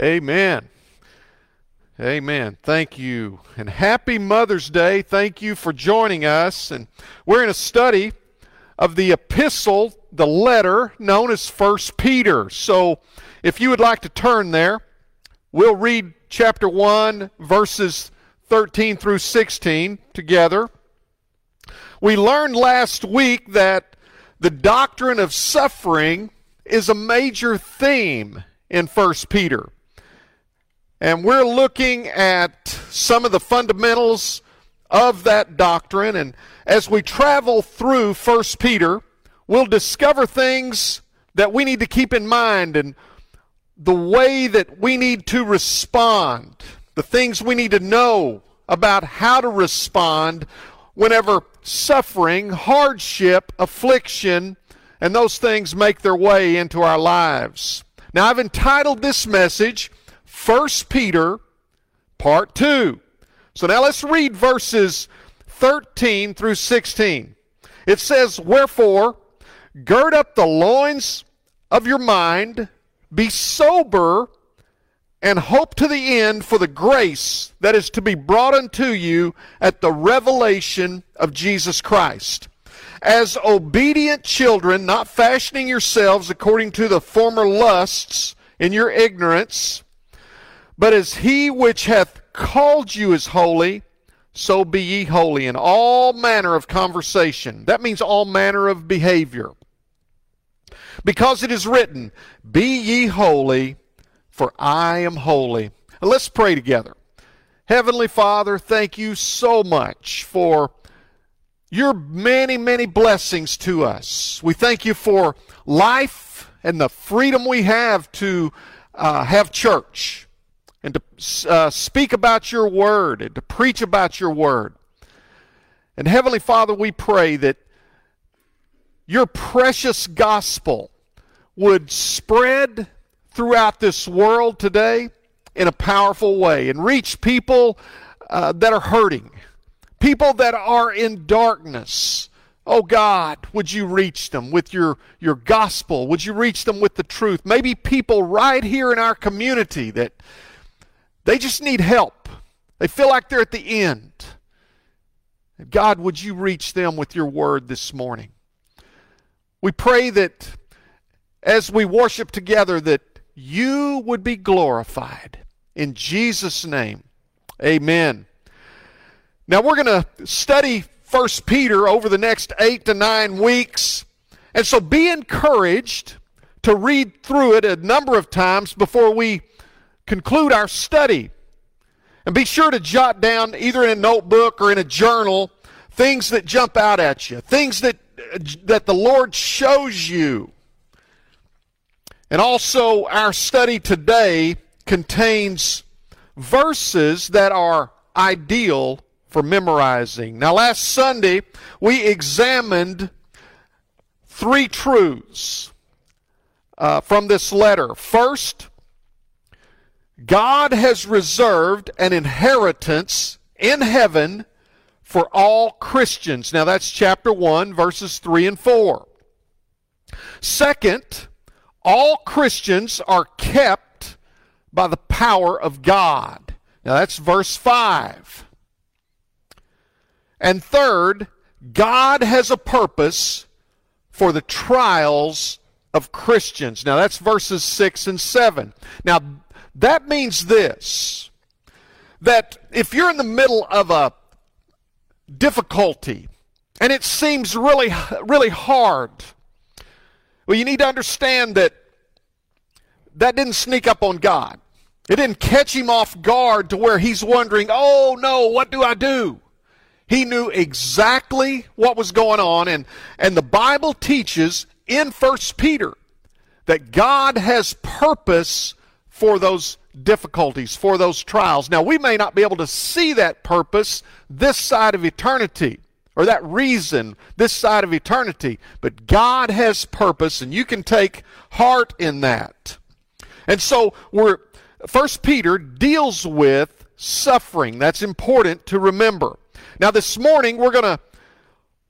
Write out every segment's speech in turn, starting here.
Amen. Amen. Thank you. And happy Mother's Day. Thank you for joining us. And we're in a study of the epistle, the letter known as First Peter. So if you would like to turn there, we'll read chapter 1, verses 13 through 16 together. We learned last week that the doctrine of suffering is a major theme in First Peter. And we're looking at some of the fundamentals of that doctrine. And as we travel through 1 Peter, we'll discover things that we need to keep in mind and the way that we need to respond, the things we need to know about how to respond whenever suffering, hardship, affliction, and those things make their way into our lives. Now, I've entitled this message, 1 Peter, part 2. So now let's read verses 13 through 16. It says, Wherefore, gird up the loins of your mind, be sober, and hope to the end for the grace that is to be brought unto you at the revelation of Jesus Christ. As obedient children, not fashioning yourselves according to the former lusts in your ignorance, but as he which hath called you is holy, so be ye holy in all manner of conversation. That means all manner of behavior. Because it is written, Be ye holy, for I am holy. let's pray together. Heavenly Father, thank you so much for your many, many blessings to us. We thank you for life and the freedom we have to uh, have church and to uh, speak about your word and to preach about your word. And Heavenly Father, we pray that your precious gospel would spread throughout this world today in a powerful way and reach people uh, that are hurting, people that are in darkness. Oh God, would you reach them with your, your gospel? Would you reach them with the truth? Maybe people right here in our community that they just need help. They feel like they're at the end. God, would you reach them with your word this morning? We pray that as we worship together that you would be glorified. In Jesus' name, amen. Now we're going to study First Peter over the next eight to nine weeks. And so be encouraged to read through it a number of times before we conclude our study. And be sure to jot down, either in a notebook or in a journal, things that jump out at you, things that, that the Lord shows you. And also, our study today contains verses that are ideal for memorizing. Now, last Sunday, we examined three truths uh, from this letter. First, God has reserved an inheritance in heaven for all Christians. Now that's chapter 1, verses 3 and 4. Second, all Christians are kept by the power of God. Now that's verse 5. And third, God has a purpose for the trials of Christians. Now that's verses 6 and 7. Now that means this that if you're in the middle of a difficulty and it seems really, really hard, well, you need to understand that that didn't sneak up on God. It didn't catch him off guard to where he's wondering, oh no, what do I do? He knew exactly what was going on, and, and the Bible teaches in First Peter that God has purpose for those difficulties, for those trials. Now, we may not be able to see that purpose this side of eternity or that reason this side of eternity, but God has purpose and you can take heart in that. And so we're First Peter deals with suffering. That's important to remember. Now this morning we're going to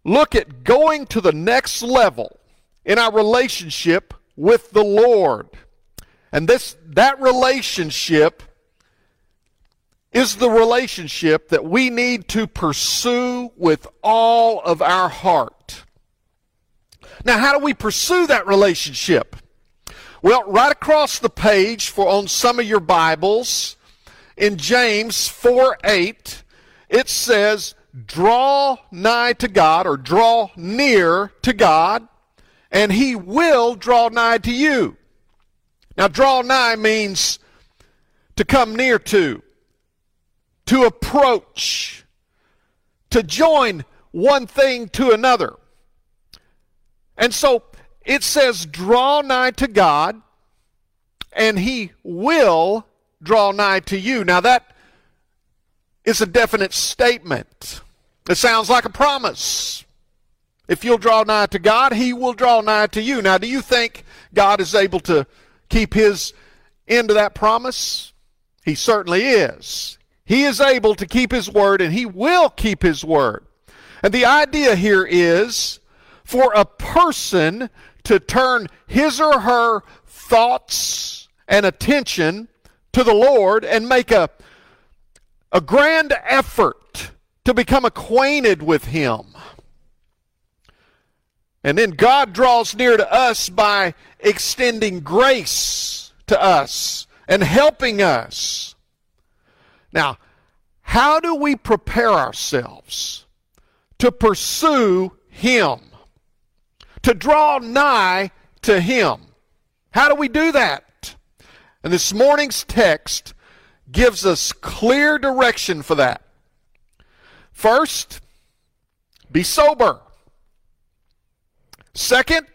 look at going to the next level in our relationship with the Lord. And this that relationship is the relationship that we need to pursue with all of our heart. Now, how do we pursue that relationship? Well, right across the page for on some of your Bibles, in James 4 8, it says, Draw nigh to God, or draw near to God, and he will draw nigh to you. Now, draw nigh means to come near to, to approach, to join one thing to another. And so it says, draw nigh to God, and he will draw nigh to you. Now, that is a definite statement. It sounds like a promise. If you'll draw nigh to God, he will draw nigh to you. Now, do you think God is able to keep his end of that promise? He certainly is. He is able to keep his word, and he will keep his word. And the idea here is for a person to turn his or her thoughts and attention to the Lord and make a, a grand effort to become acquainted with him. And then God draws near to us by extending grace to us and helping us. Now, how do we prepare ourselves to pursue Him, to draw nigh to Him? How do we do that? And this morning's text gives us clear direction for that. First, be sober. Second,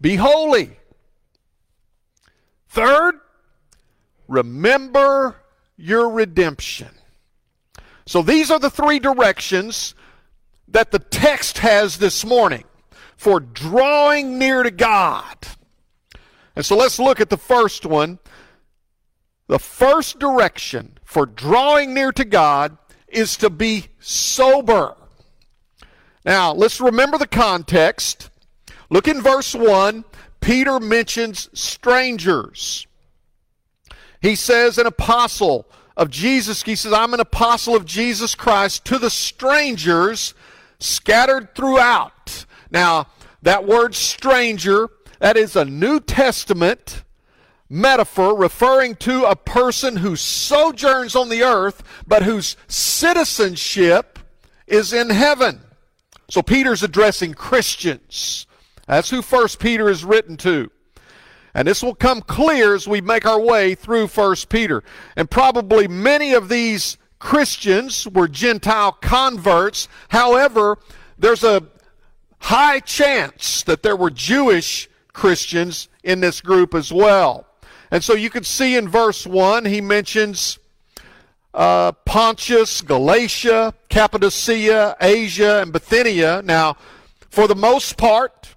be holy. Third, remember your redemption. So these are the three directions that the text has this morning for drawing near to God. And so let's look at the first one. The first direction for drawing near to God is to be sober. Now, let's remember the context. Look in verse 1. Peter mentions strangers. He says, an apostle of Jesus, he says, I'm an apostle of Jesus Christ to the strangers scattered throughout. Now, that word stranger, that is a New Testament metaphor referring to a person who sojourns on the earth, but whose citizenship is in heaven. So Peter's addressing Christians. That's who First Peter is written to. And this will come clear as we make our way through First Peter. And probably many of these Christians were Gentile converts. However, there's a high chance that there were Jewish Christians in this group as well. And so you can see in verse 1, he mentions uh, Pontus, Galatia, Cappadocia, Asia, and Bithynia. Now, for the most part,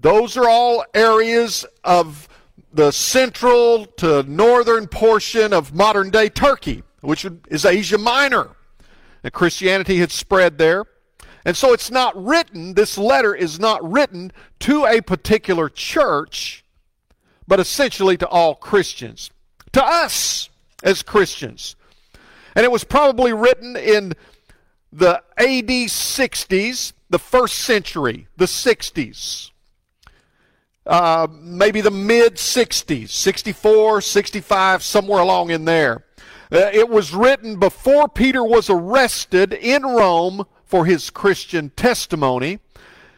those are all areas of the central to northern portion of modern day Turkey, which is Asia Minor. And Christianity had spread there. And so it's not written, this letter is not written to a particular church, but essentially to all Christians. To us as Christians. And it was probably written in the AD 60s, the first century, the 60s. Uh, maybe the mid 60s, 64, 65, somewhere along in there. Uh, it was written before Peter was arrested in Rome for his Christian testimony.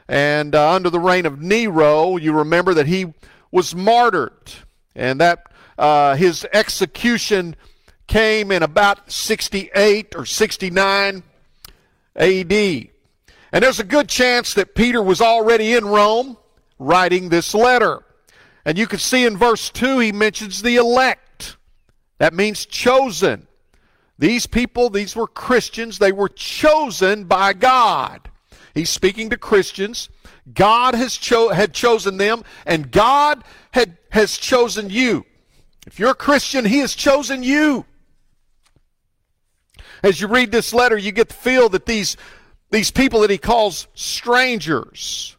And uh, under the reign of Nero, you remember that he was martyred. And that uh, his execution came in about 68 or 69 AD. And there's a good chance that Peter was already in Rome writing this letter. And you can see in verse 2 he mentions the elect. That means chosen. These people, these were Christians, they were chosen by God. He's speaking to Christians. God has cho- had chosen them, and God had, has chosen you. If you're a Christian, He has chosen you. As you read this letter, you get the feel that these, these people that he calls strangers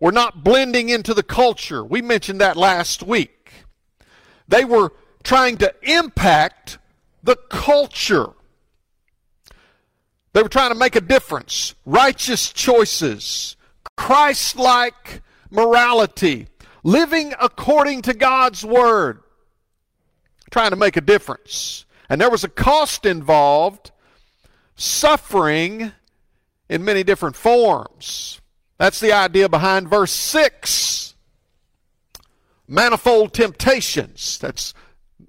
were not blending into the culture. We mentioned that last week. They were trying to impact the culture. They were trying to make a difference. Righteous choices, Christ like morality, living according to God's word, trying to make a difference. And there was a cost involved, suffering in many different forms. That's the idea behind verse 6. Manifold temptations. That's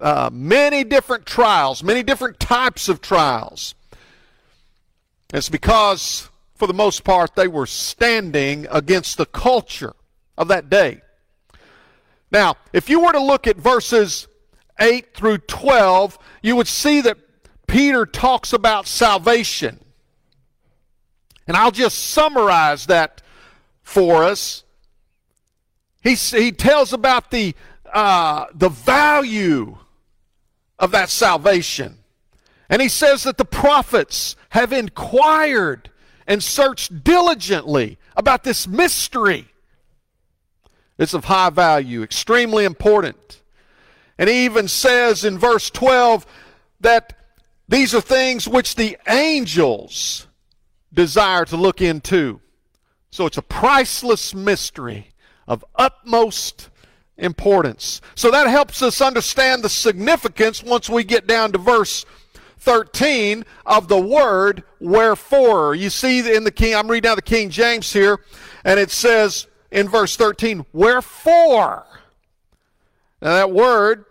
uh, many different trials, many different types of trials. It's because, for the most part, they were standing against the culture of that day. Now, if you were to look at verses 8 through 12, you would see that Peter talks about salvation. And I'll just summarize that for us. He, he tells about the, uh, the value of that salvation. And he says that the prophets have inquired and searched diligently about this mystery. It's of high value, extremely important. And he even says in verse 12 that these are things which the angels desire to look into. So it's a priceless mystery of utmost importance. So that helps us understand the significance once we get down to verse 13 of the word wherefore. You see in the King, I'm reading out the King James here, and it says in verse 13, wherefore. Now that word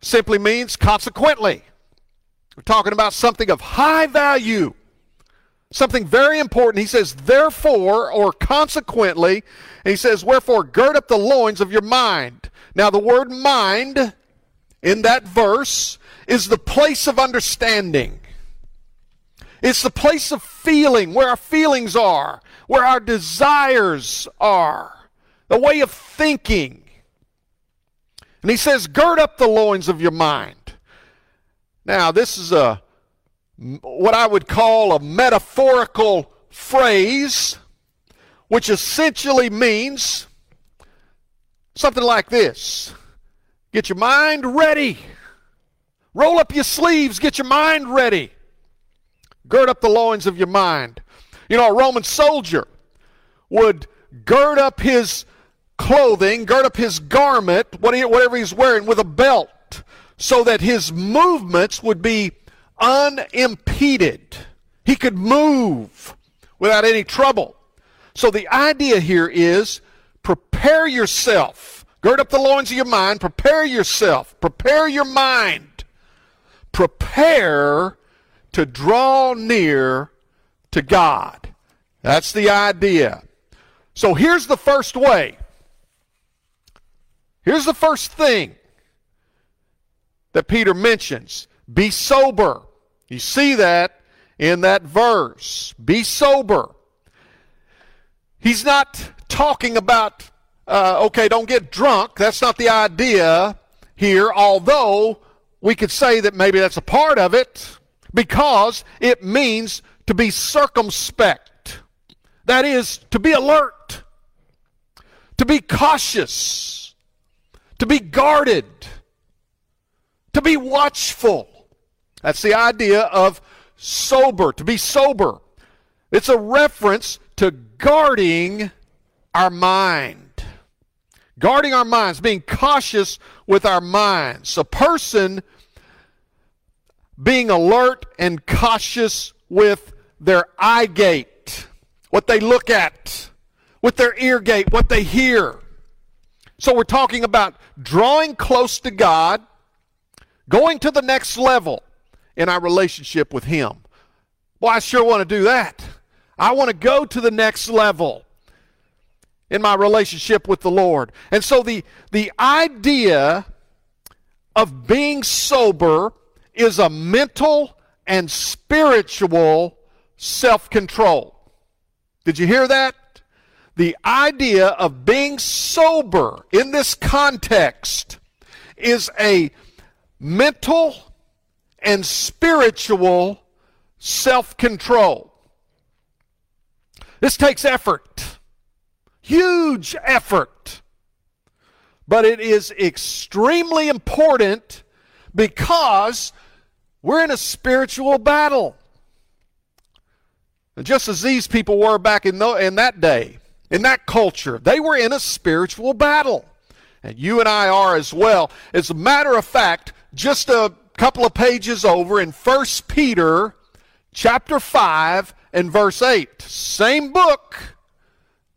simply means consequently. We're talking about something of high value something very important. He says, therefore, or consequently, he says, wherefore, gird up the loins of your mind. Now, the word mind in that verse is the place of understanding. It's the place of feeling, where our feelings are, where our desires are, the way of thinking. And he says, gird up the loins of your mind. Now, this is a what I would call a metaphorical phrase, which essentially means something like this Get your mind ready. Roll up your sleeves, get your mind ready. Gird up the loins of your mind. You know, a Roman soldier would gird up his clothing, gird up his garment, whatever he's wearing, with a belt so that his movements would be unimpeded. He could move without any trouble. So the idea here is prepare yourself. Gird up the loins of your mind. Prepare yourself. Prepare your mind. Prepare to draw near to God. That's the idea. So here's the first way. Here's the first thing that Peter mentions be sober. You see that in that verse. Be sober. He's not talking about, uh, okay, don't get drunk. That's not the idea here, although we could say that maybe that's a part of it because it means to be circumspect. That is, to be alert, to be cautious, to be guarded, to be watchful. That's the idea of sober, to be sober. It's a reference to guarding our mind. Guarding our minds, being cautious with our minds. A person being alert and cautious with their eye gate, what they look at, with their ear gate, what they hear. So we're talking about drawing close to God, going to the next level in our relationship with Him. Well, I sure want to do that. I want to go to the next level in my relationship with the Lord. And so the, the idea of being sober is a mental and spiritual self control. Did you hear that? The idea of being sober in this context is a mental and spiritual self control. This takes effort, huge effort. but it is extremely important because we're in a spiritual battle. Just as these people were back in, the, in that day, in that culture, they were in a spiritual battle. And you and I are as well. As a matter of fact, just a couple of pages over in 1 Peter chapter 5 and verse 8, same book,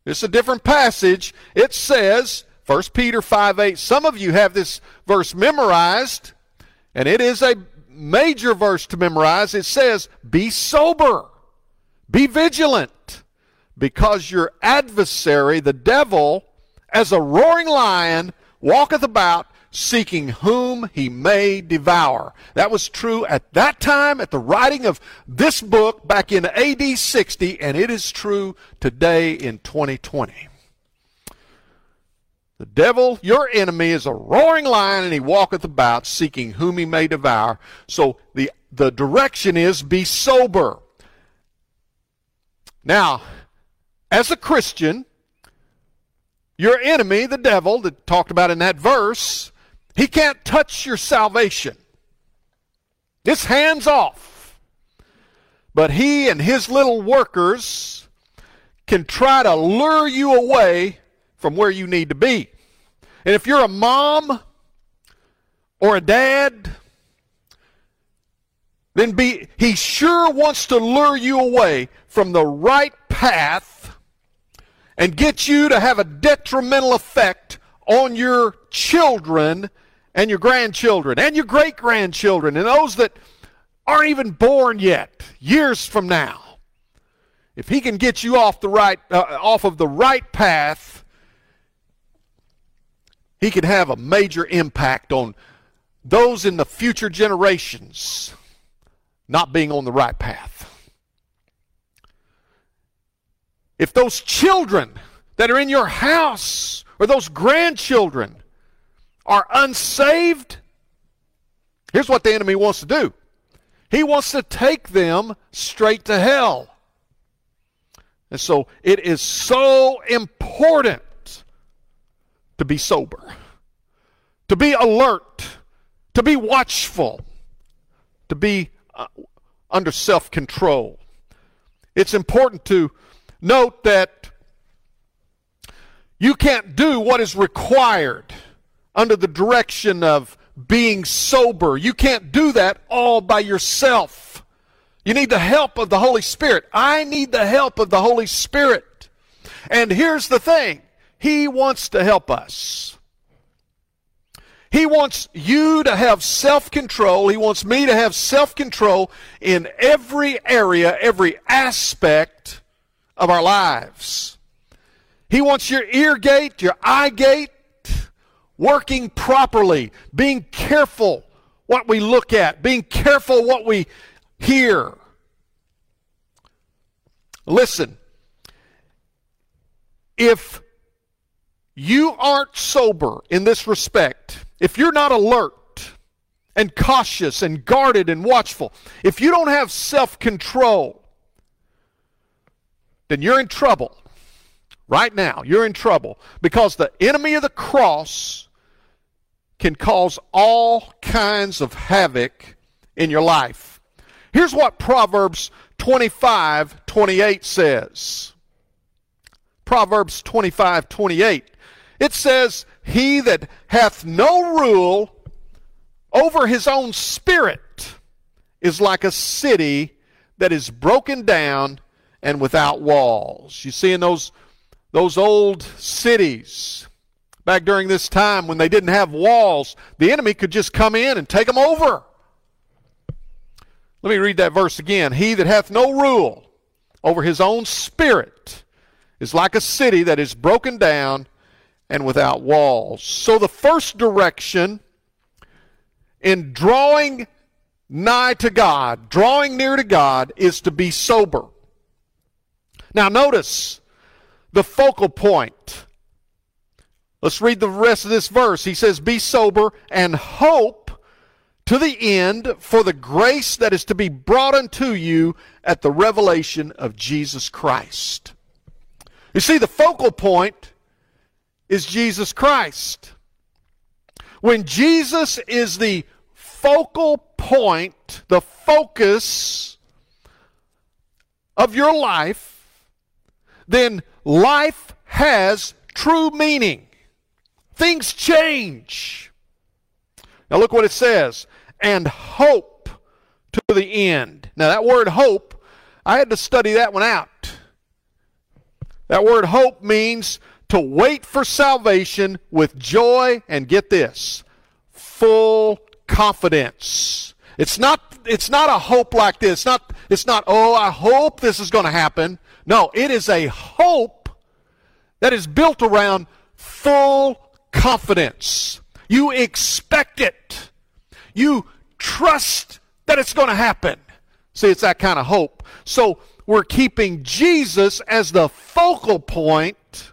it's a different passage. It says, 1 Peter 5 8, some of you have this verse memorized, and it is a major verse to memorize. It says, Be sober, be vigilant, because your adversary, the devil, as a roaring lion, walketh about seeking whom he may devour. That was true at that time, at the writing of this book back in AD 60, and it is true today in 2020. The devil, your enemy, is a roaring lion, and he walketh about seeking whom he may devour. So the, the direction is be sober. Now, as a Christian, your enemy, the devil, that talked about in that verse, he can't touch your salvation. It's hands off. But he and his little workers can try to lure you away from where you need to be. And if you're a mom or a dad, then be he sure wants to lure you away from the right path and get you to have a detrimental effect on your children and your grandchildren and your great grandchildren and those that aren't even born yet, years from now. If he can get you off the right uh, off of the right path, he can have a major impact on those in the future generations not being on the right path. If those children that are in your house or those grandchildren are unsaved, here's what the enemy wants to do he wants to take them straight to hell. And so it is so important to be sober, to be alert, to be watchful, to be uh, under self control. It's important to note that you can't do what is required under the direction of being sober. You can't do that all by yourself. You need the help of the Holy Spirit. I need the help of the Holy Spirit. And here's the thing He wants to help us. He wants you to have self control. He wants me to have self control in every area, every aspect of our lives. He wants your ear gate, your eye gate, working properly, being careful what we look at, being careful what we hear. Listen, if you aren't sober in this respect, if you're not alert and cautious and guarded and watchful, if you don't have self control, then you're in trouble. Right now, you're in trouble because the enemy of the cross can cause all kinds of havoc in your life. Here's what Proverbs 25 28 says. Proverbs 25 28. It says, He that hath no rule over his own spirit is like a city that is broken down and without walls. You see in those those old cities back during this time when they didn't have walls, the enemy could just come in and take them over. Let me read that verse again. He that hath no rule over his own spirit is like a city that is broken down and without walls. So the first direction in drawing nigh to God, drawing near to God, is to be sober. Now notice the focal point Let's read the rest of this verse. He says, Be sober and hope to the end for the grace that is to be brought unto you at the revelation of Jesus Christ. You see, the focal point is Jesus Christ. When Jesus is the focal point, the focus of your life, then life has true meaning. Things change. Now look what it says and hope to the end. Now that word hope, I had to study that one out. That word hope means to wait for salvation with joy and get this, full confidence. It's not it's not a hope like this. It's not it's not oh I hope this is going to happen. No, it is a hope that is built around full confidence. You expect it. You trust that it's going to happen. See, it's that kind of hope. So we're keeping Jesus as the focal point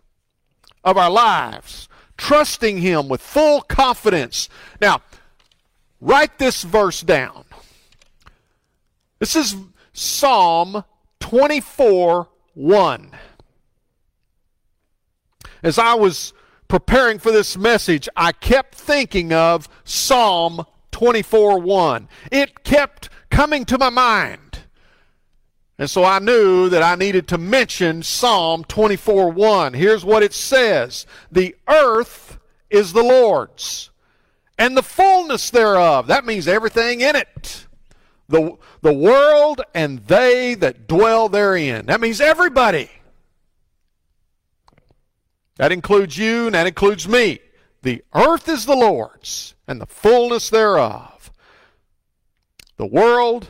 of our lives, trusting Him with full confidence. Now, write this verse down. This is Psalm 24 1. As I was preparing for this message, I kept thinking of Psalm 24 1. It kept coming to my mind. And so I knew that I needed to mention Psalm 24 1. Here's what it says The earth is the Lord's, and the fullness thereof. That means everything in it. The, the world and they that dwell therein. That means everybody. That includes you and that includes me. The earth is the Lord's, and the fullness thereof. The world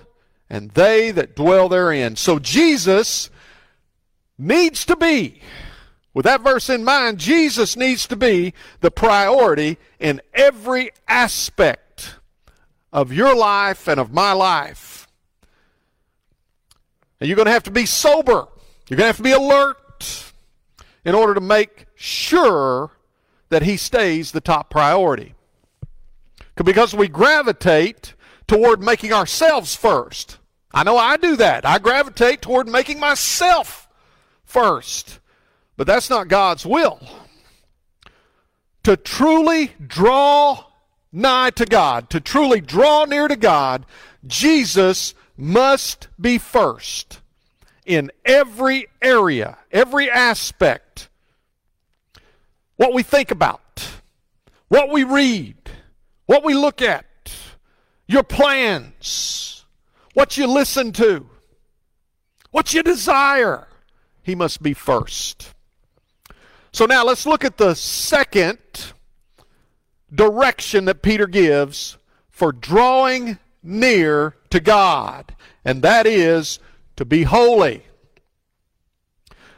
and they that dwell therein. So Jesus needs to be, with that verse in mind, Jesus needs to be the priority in every aspect of your life and of my life. And you're going to have to be sober. You're going to have to be alert in order to make sure that he stays the top priority. Because we gravitate toward making ourselves first. I know I do that. I gravitate toward making myself first. But that's not God's will. To truly draw nigh to God, to truly draw near to God, Jesus must be first in every area, every aspect. What we think about, what we read, what we look at, your plans, what you listen to, what you desire. He must be first. So now let's look at the second direction that Peter gives for drawing near to God, and that is to be holy.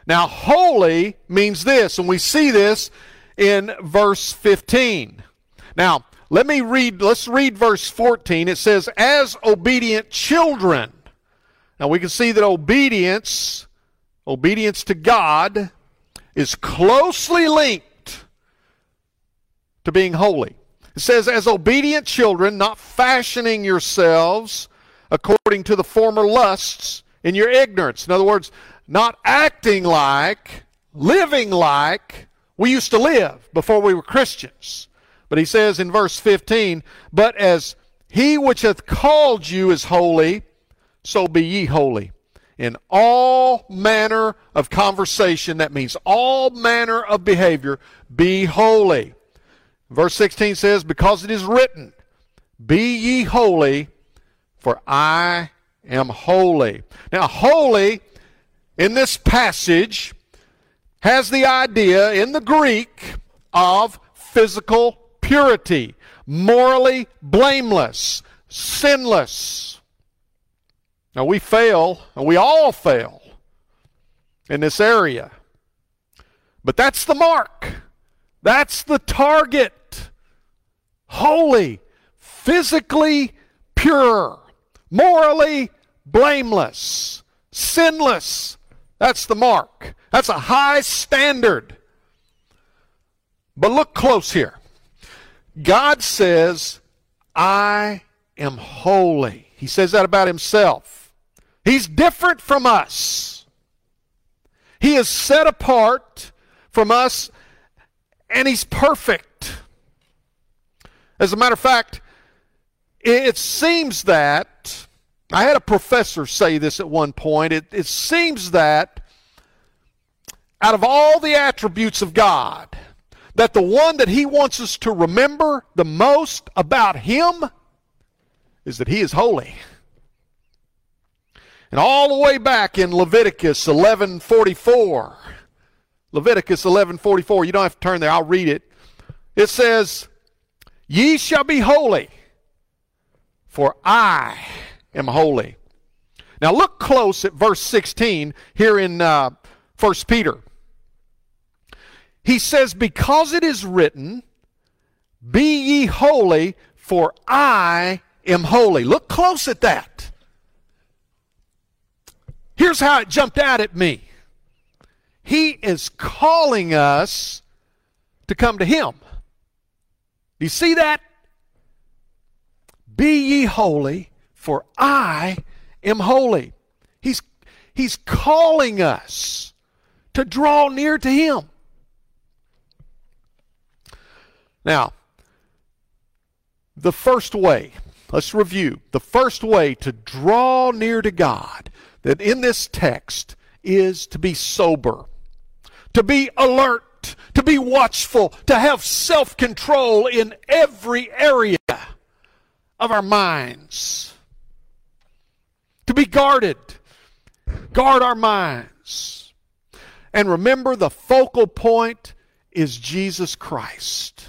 Now, holy means this, and we see this in verse 15. Now, let me read, let's read verse 14. It says, As obedient children. Now we can see that obedience, obedience to God, is closely linked to being holy. It says, As obedient children, not fashioning yourselves according to the former lusts in your ignorance. In other words, not acting like, living like we used to live before we were Christians. But he says in verse 15, But as he which hath called you is holy, so be ye holy. In all manner of conversation, that means all manner of behavior, be holy. Verse 16 says, Because it is written, Be ye holy, for I am holy. Now, holy in this passage has the idea in the Greek of physical purity, morally blameless, sinless. Now we fail, and we all fail in this area. But that's the mark. That's the target. Holy, physically pure, morally blameless, sinless. That's the mark. That's a high standard. But look close here. God says, I am holy. He says that about himself. He's different from us. He is set apart from us, and he's perfect. As a matter of fact, it seems that, I had a professor say this at one point, it, it seems that out of all the attributes of God, that the one that he wants us to remember the most about him is that he is holy. And all the way back in Leviticus 11:44, Leviticus 11:44, you don't have to turn there, I'll read it. It says, "Ye shall be holy, for I am holy." Now look close at verse 16 here in uh, 1 Peter. He says, Because it is written, Be ye holy, for I am holy. Look close at that. Here's how it jumped out at me He is calling us to come to Him. Do you see that? Be ye holy, for I am holy. He's, he's calling us to draw near to Him. Now, the first way, let's review. The first way to draw near to God that in this text is to be sober, to be alert, to be watchful, to have self control in every area of our minds, to be guarded, guard our minds. And remember, the focal point is Jesus Christ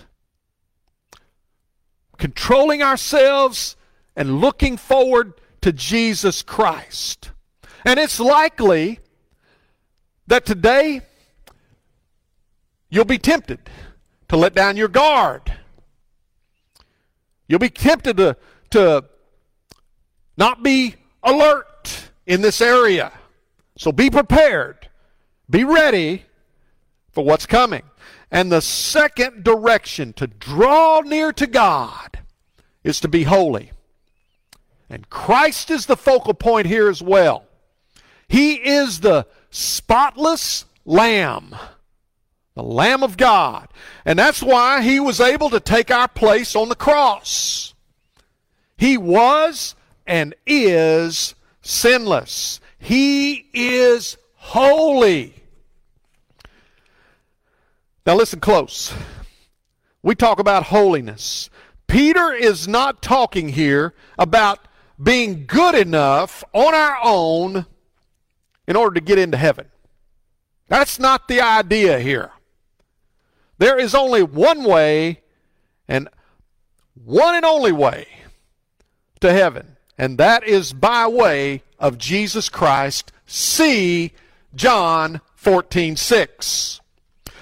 controlling ourselves and looking forward to Jesus Christ. And it's likely that today you'll be tempted to let down your guard. You'll be tempted to, to not be alert in this area. So be prepared. Be ready for what's coming. And the second direction to draw near to God is to be holy. And Christ is the focal point here as well. He is the spotless Lamb, the Lamb of God. And that's why he was able to take our place on the cross. He was and is sinless. He is holy. Now, listen close. We talk about holiness. Peter is not talking here about being good enough on our own in order to get into heaven. That's not the idea here. There is only one way and one and only way to heaven, and that is by way of Jesus Christ. See John 14 6.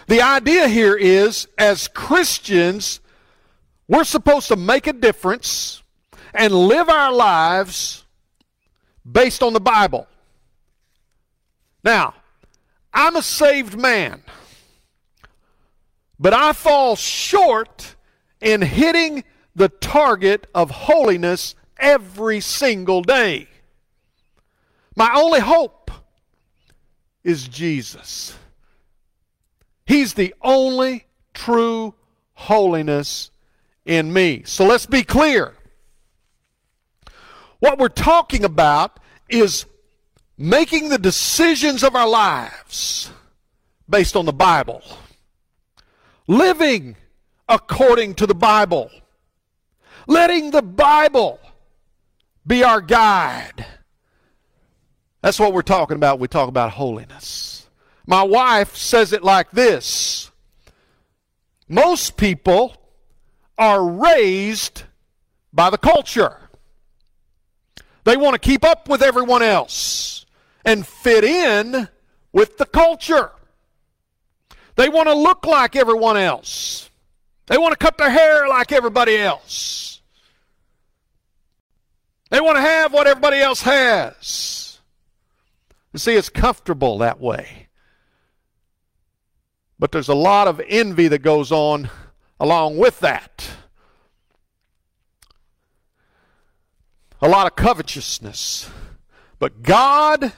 The idea here is, as Christians, we're supposed to make a difference and live our lives based on the Bible. Now, I'm a saved man, but I fall short in hitting the target of holiness every single day. My only hope is Jesus. He's the only true holiness in me. So let's be clear. What we're talking about is making the decisions of our lives based on the Bible, living according to the Bible, letting the Bible be our guide. That's what we're talking about. We talk about holiness. My wife says it like this Most people are raised by the culture. They want to keep up with everyone else and fit in with the culture. They want to look like everyone else. They want to cut their hair like everybody else. They want to have what everybody else has. You see, it's comfortable that way. But there's a lot of envy that goes on along with that. A lot of covetousness. But God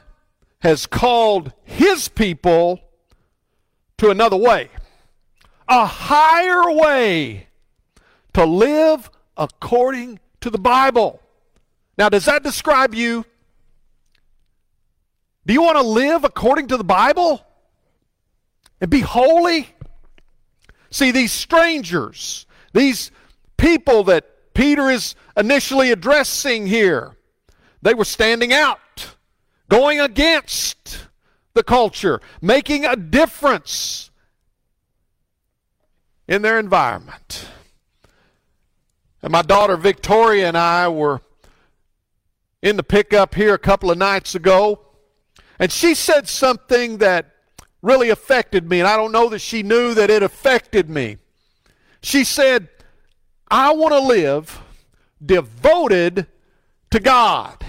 has called his people to another way, a higher way to live according to the Bible. Now, does that describe you? Do you want to live according to the Bible and be holy? See, these strangers, these people that Peter is initially addressing here, they were standing out, going against the culture, making a difference in their environment. And my daughter Victoria and I were in the pickup here a couple of nights ago, and she said something that really affected me, and I don't know that she knew that it affected me. She said, I want to live devoted to God.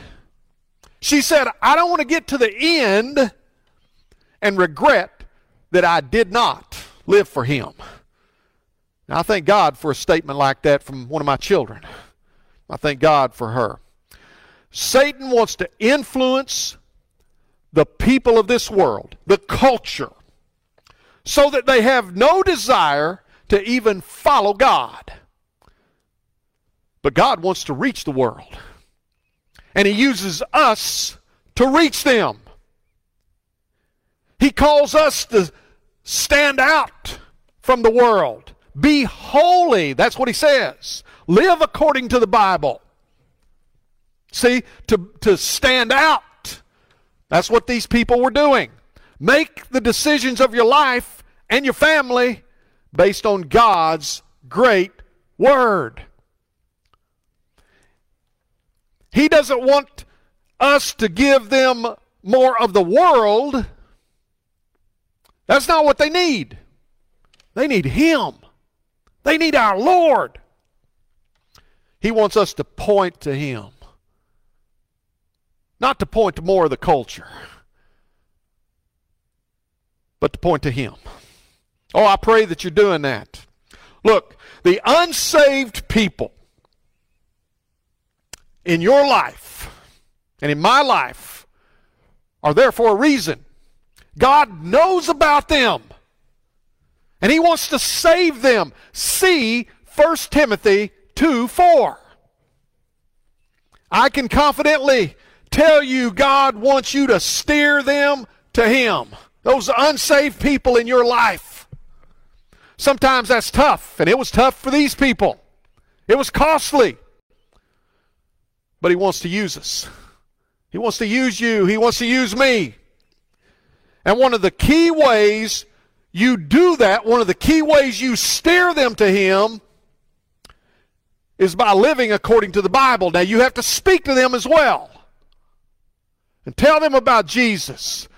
She said, I don't want to get to the end and regret that I did not live for Him. Now, I thank God for a statement like that from one of my children. I thank God for her. Satan wants to influence the people of this world, the culture, so that they have no desire to even follow God. But God wants to reach the world. And He uses us to reach them. He calls us to stand out from the world. Be holy. That's what He says. Live according to the Bible. See, to, to stand out. That's what these people were doing. Make the decisions of your life and your family based on God's great word. He doesn't want us to give them more of the world. That's not what they need. They need Him. They need our Lord. He wants us to point to Him. Not to point to more of the culture, but to point to Him. Oh, I pray that you're doing that. Look, the unsaved people in your life and in my life are there for a reason. God knows about them. And he wants to save them. See 1 Timothy 2 4. I can confidently tell you God wants you to steer them to Him. Those unsaved people in your life. Sometimes that's tough, and it was tough for these people. It was costly. But He wants to use us. He wants to use you. He wants to use me. And one of the key ways you do that, one of the key ways you steer them to Him, is by living according to the Bible. Now, you have to speak to them as well and tell them about Jesus.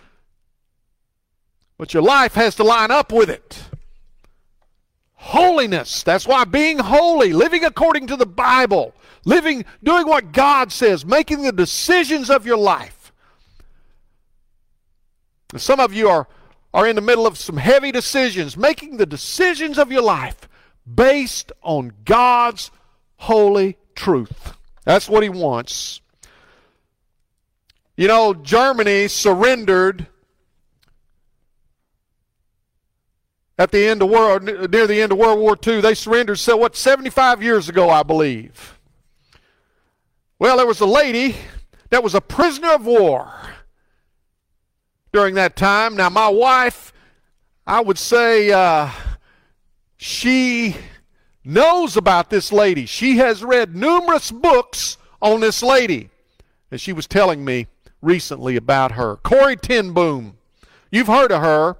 But your life has to line up with it. Holiness. That's why being holy, living according to the Bible, living, doing what God says, making the decisions of your life. Some of you are, are in the middle of some heavy decisions, making the decisions of your life based on God's holy truth. That's what He wants. You know, Germany surrendered at the end of world near the end of World War II. They surrendered so what 75 years ago, I believe. Well, there was a lady that was a prisoner of war during that time. Now, my wife, I would say, uh, she knows about this lady. She has read numerous books on this lady. And she was telling me recently about her. Corrie ten Boom. You've heard of her.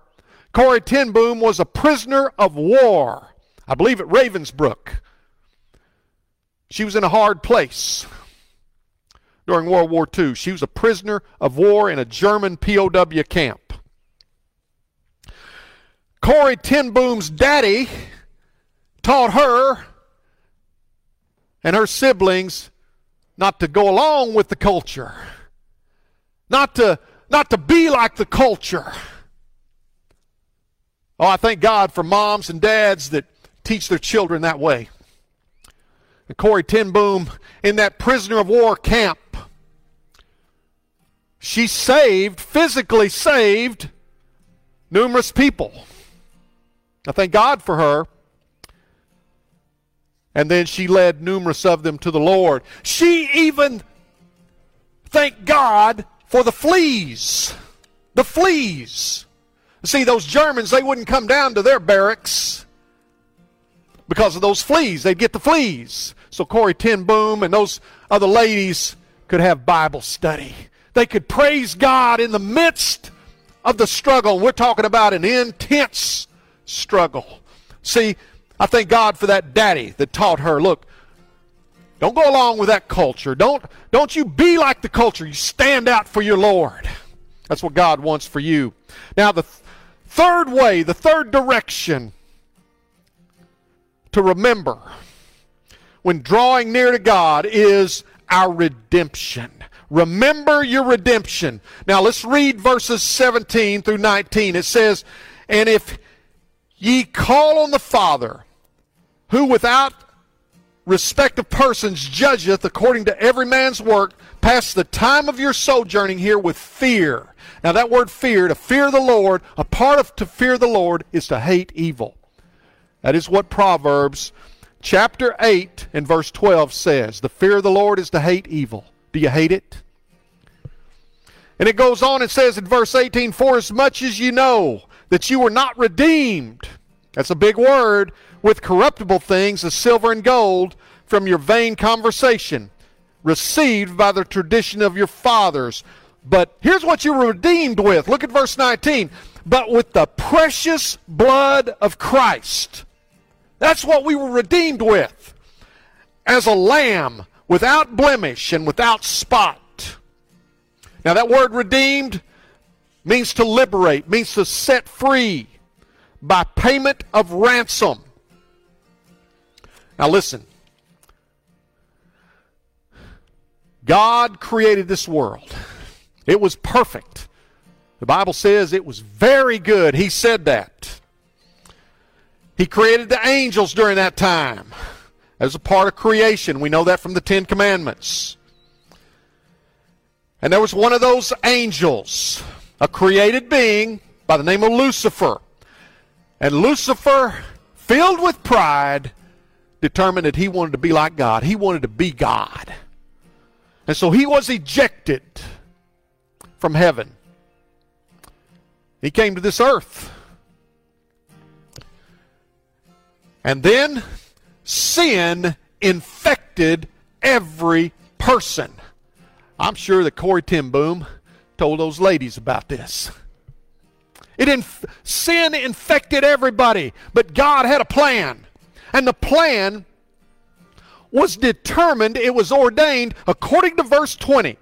Corrie ten Boom was a prisoner of war, I believe at Ravensbrück. She was in a hard place during World War II. She was a prisoner of war in a German POW camp. Corrie ten Boom's daddy taught her and her siblings not to go along with the culture not to, not to be like the culture. Oh, I thank God for moms and dads that teach their children that way. And Corrie ten Boom in that prisoner of war camp, she saved, physically saved, numerous people. I thank God for her. And then she led numerous of them to the Lord. She even thanked God for the fleas. The fleas. See, those Germans, they wouldn't come down to their barracks because of those fleas. They'd get the fleas. So Corrie ten Boom and those other ladies could have Bible study. They could praise God in the midst of the struggle. We're talking about an intense struggle. See, I thank God for that daddy that taught her, look, don't go along with that culture. Don't, don't you be like the culture. You stand out for your Lord. That's what God wants for you. Now, the th- third way, the third direction to remember when drawing near to God is our redemption. Remember your redemption. Now let's read verses 17 through 19. It says, And if ye call on the Father, who without respect of persons judgeth according to every man's work, pass the time of your sojourning here with fear. Now that word fear, to fear the Lord, a part of to fear the Lord is to hate evil. That is what Proverbs chapter 8 and verse 12 says. The fear of the Lord is to hate evil. Do you hate it? And it goes on and says in verse 18, For as much as you know that you were not redeemed, that's a big word, with corruptible things as silver and gold from your vain conversation, received by the tradition of your fathers. But here's what you were redeemed with. Look at verse 19. But with the precious blood of Christ. That's what we were redeemed with. As a lamb without blemish and without spot. Now, that word redeemed means to liberate, means to set free by payment of ransom. Now, listen. God created this world. It was perfect. The Bible says it was very good. He said that. He created the angels during that time as a part of creation. We know that from the Ten Commandments. And there was one of those angels, a created being by the name of Lucifer. And Lucifer, filled with pride, determined that he wanted to be like God. He wanted to be God. And so he was ejected from heaven. He came to this earth. And then sin infected every person. I'm sure that Corrie ten Boom told those ladies about this. It inf- sin infected everybody, but God had a plan. And the plan was determined, it was ordained according to verse 20.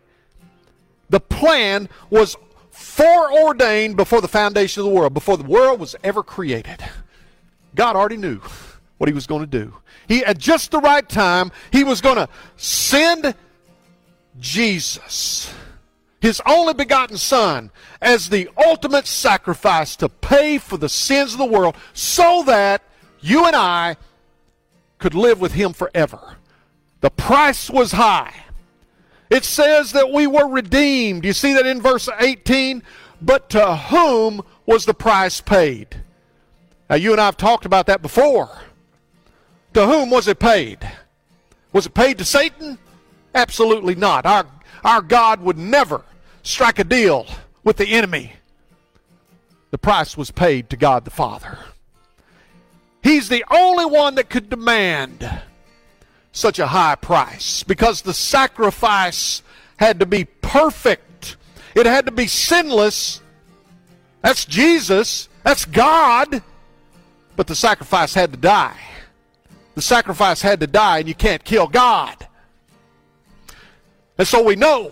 The plan was foreordained before the foundation of the world, before the world was ever created. God already knew what he was going to do. He at just the right time, he was going to send Jesus, his only begotten son, as the ultimate sacrifice to pay for the sins of the world so that you and I could live with him forever. The price was high. It says that we were redeemed. You see that in verse 18? But to whom was the price paid? Now, you and I have talked about that before. To whom was it paid? Was it paid to Satan? Absolutely not. Our, our God would never strike a deal with the enemy. The price was paid to God the Father. He's the only one that could demand such a high price because the sacrifice had to be perfect, it had to be sinless. That's Jesus, that's God. But the sacrifice had to die. The sacrifice had to die, and you can't kill God. And so we know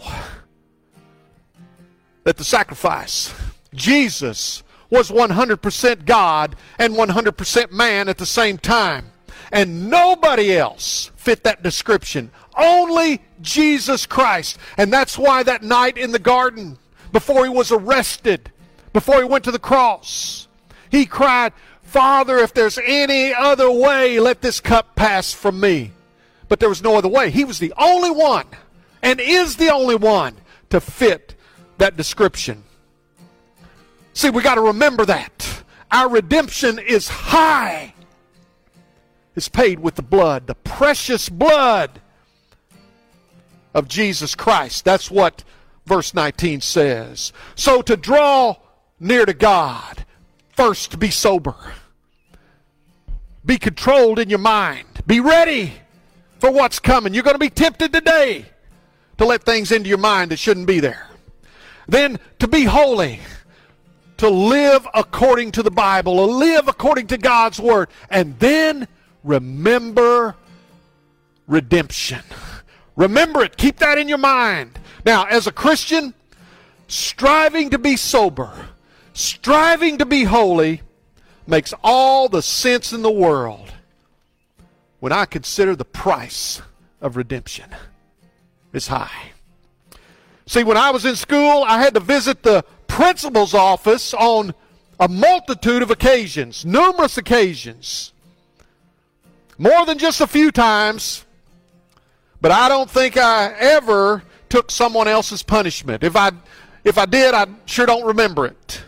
that the sacrifice, Jesus, was 100% God and 100% man at the same time. And nobody else fit that description. Only Jesus Christ. And that's why that night in the garden, before he was arrested, before he went to the cross, he cried, Father, if there's any other way, let this cup pass from me. But there was no other way. He was the only one, and is the only one, to fit that description. See, we got to remember that. Our redemption is high. It's paid with the blood, the precious blood of Jesus Christ. That's what verse 19 says. So to draw near to God, first be sober. Be controlled in your mind. Be ready for what's coming. You're going to be tempted today to let things into your mind that shouldn't be there. Then to be holy, to live according to the Bible, to live according to God's Word, and then remember redemption. Remember it. Keep that in your mind. Now, as a Christian, striving to be sober, striving to be holy, makes all the sense in the world when I consider the price of redemption is high. See, when I was in school, I had to visit the principal's office on a multitude of occasions, numerous occasions. More than just a few times, but I don't think I ever took someone else's punishment. If I if I did, I sure don't remember it.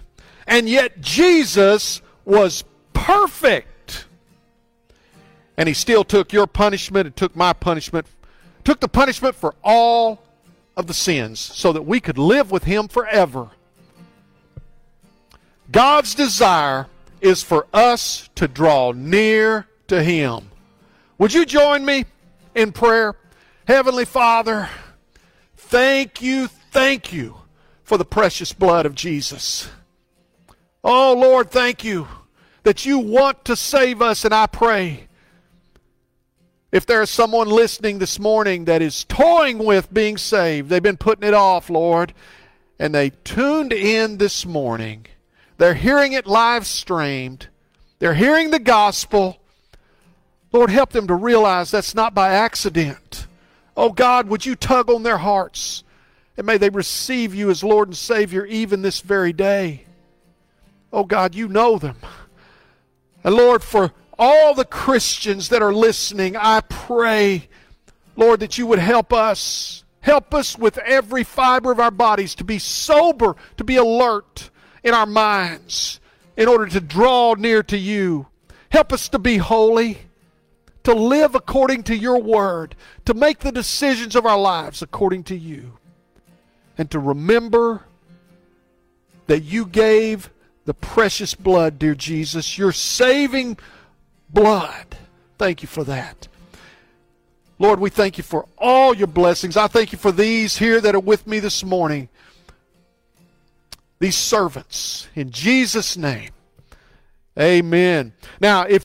And yet Jesus was perfect. And he still took your punishment and took my punishment, took the punishment for all of the sins so that we could live with him forever. God's desire is for us to draw near to him. Would you join me in prayer? Heavenly Father, thank you, thank you for the precious blood of Jesus. Oh, Lord, thank you that you want to save us, and I pray if there is someone listening this morning that is toying with being saved, they've been putting it off, Lord, and they tuned in this morning. They're hearing it live streamed. They're hearing the gospel. Lord, help them to realize that's not by accident. Oh God, would you tug on their hearts and may they receive you as Lord and Savior even this very day. Oh God, you know them. And Lord, for all the Christians that are listening, I pray, Lord, that you would help us. Help us with every fiber of our bodies to be sober, to be alert in our minds in order to draw near to you. Help us to be holy, to live according to your word, to make the decisions of our lives according to you, and to remember that you gave the precious blood, dear Jesus, your saving blood. Thank you for that. Lord, we thank you for all your blessings. I thank you for these here that are with me this morning, these servants. In Jesus' name, amen. Now, if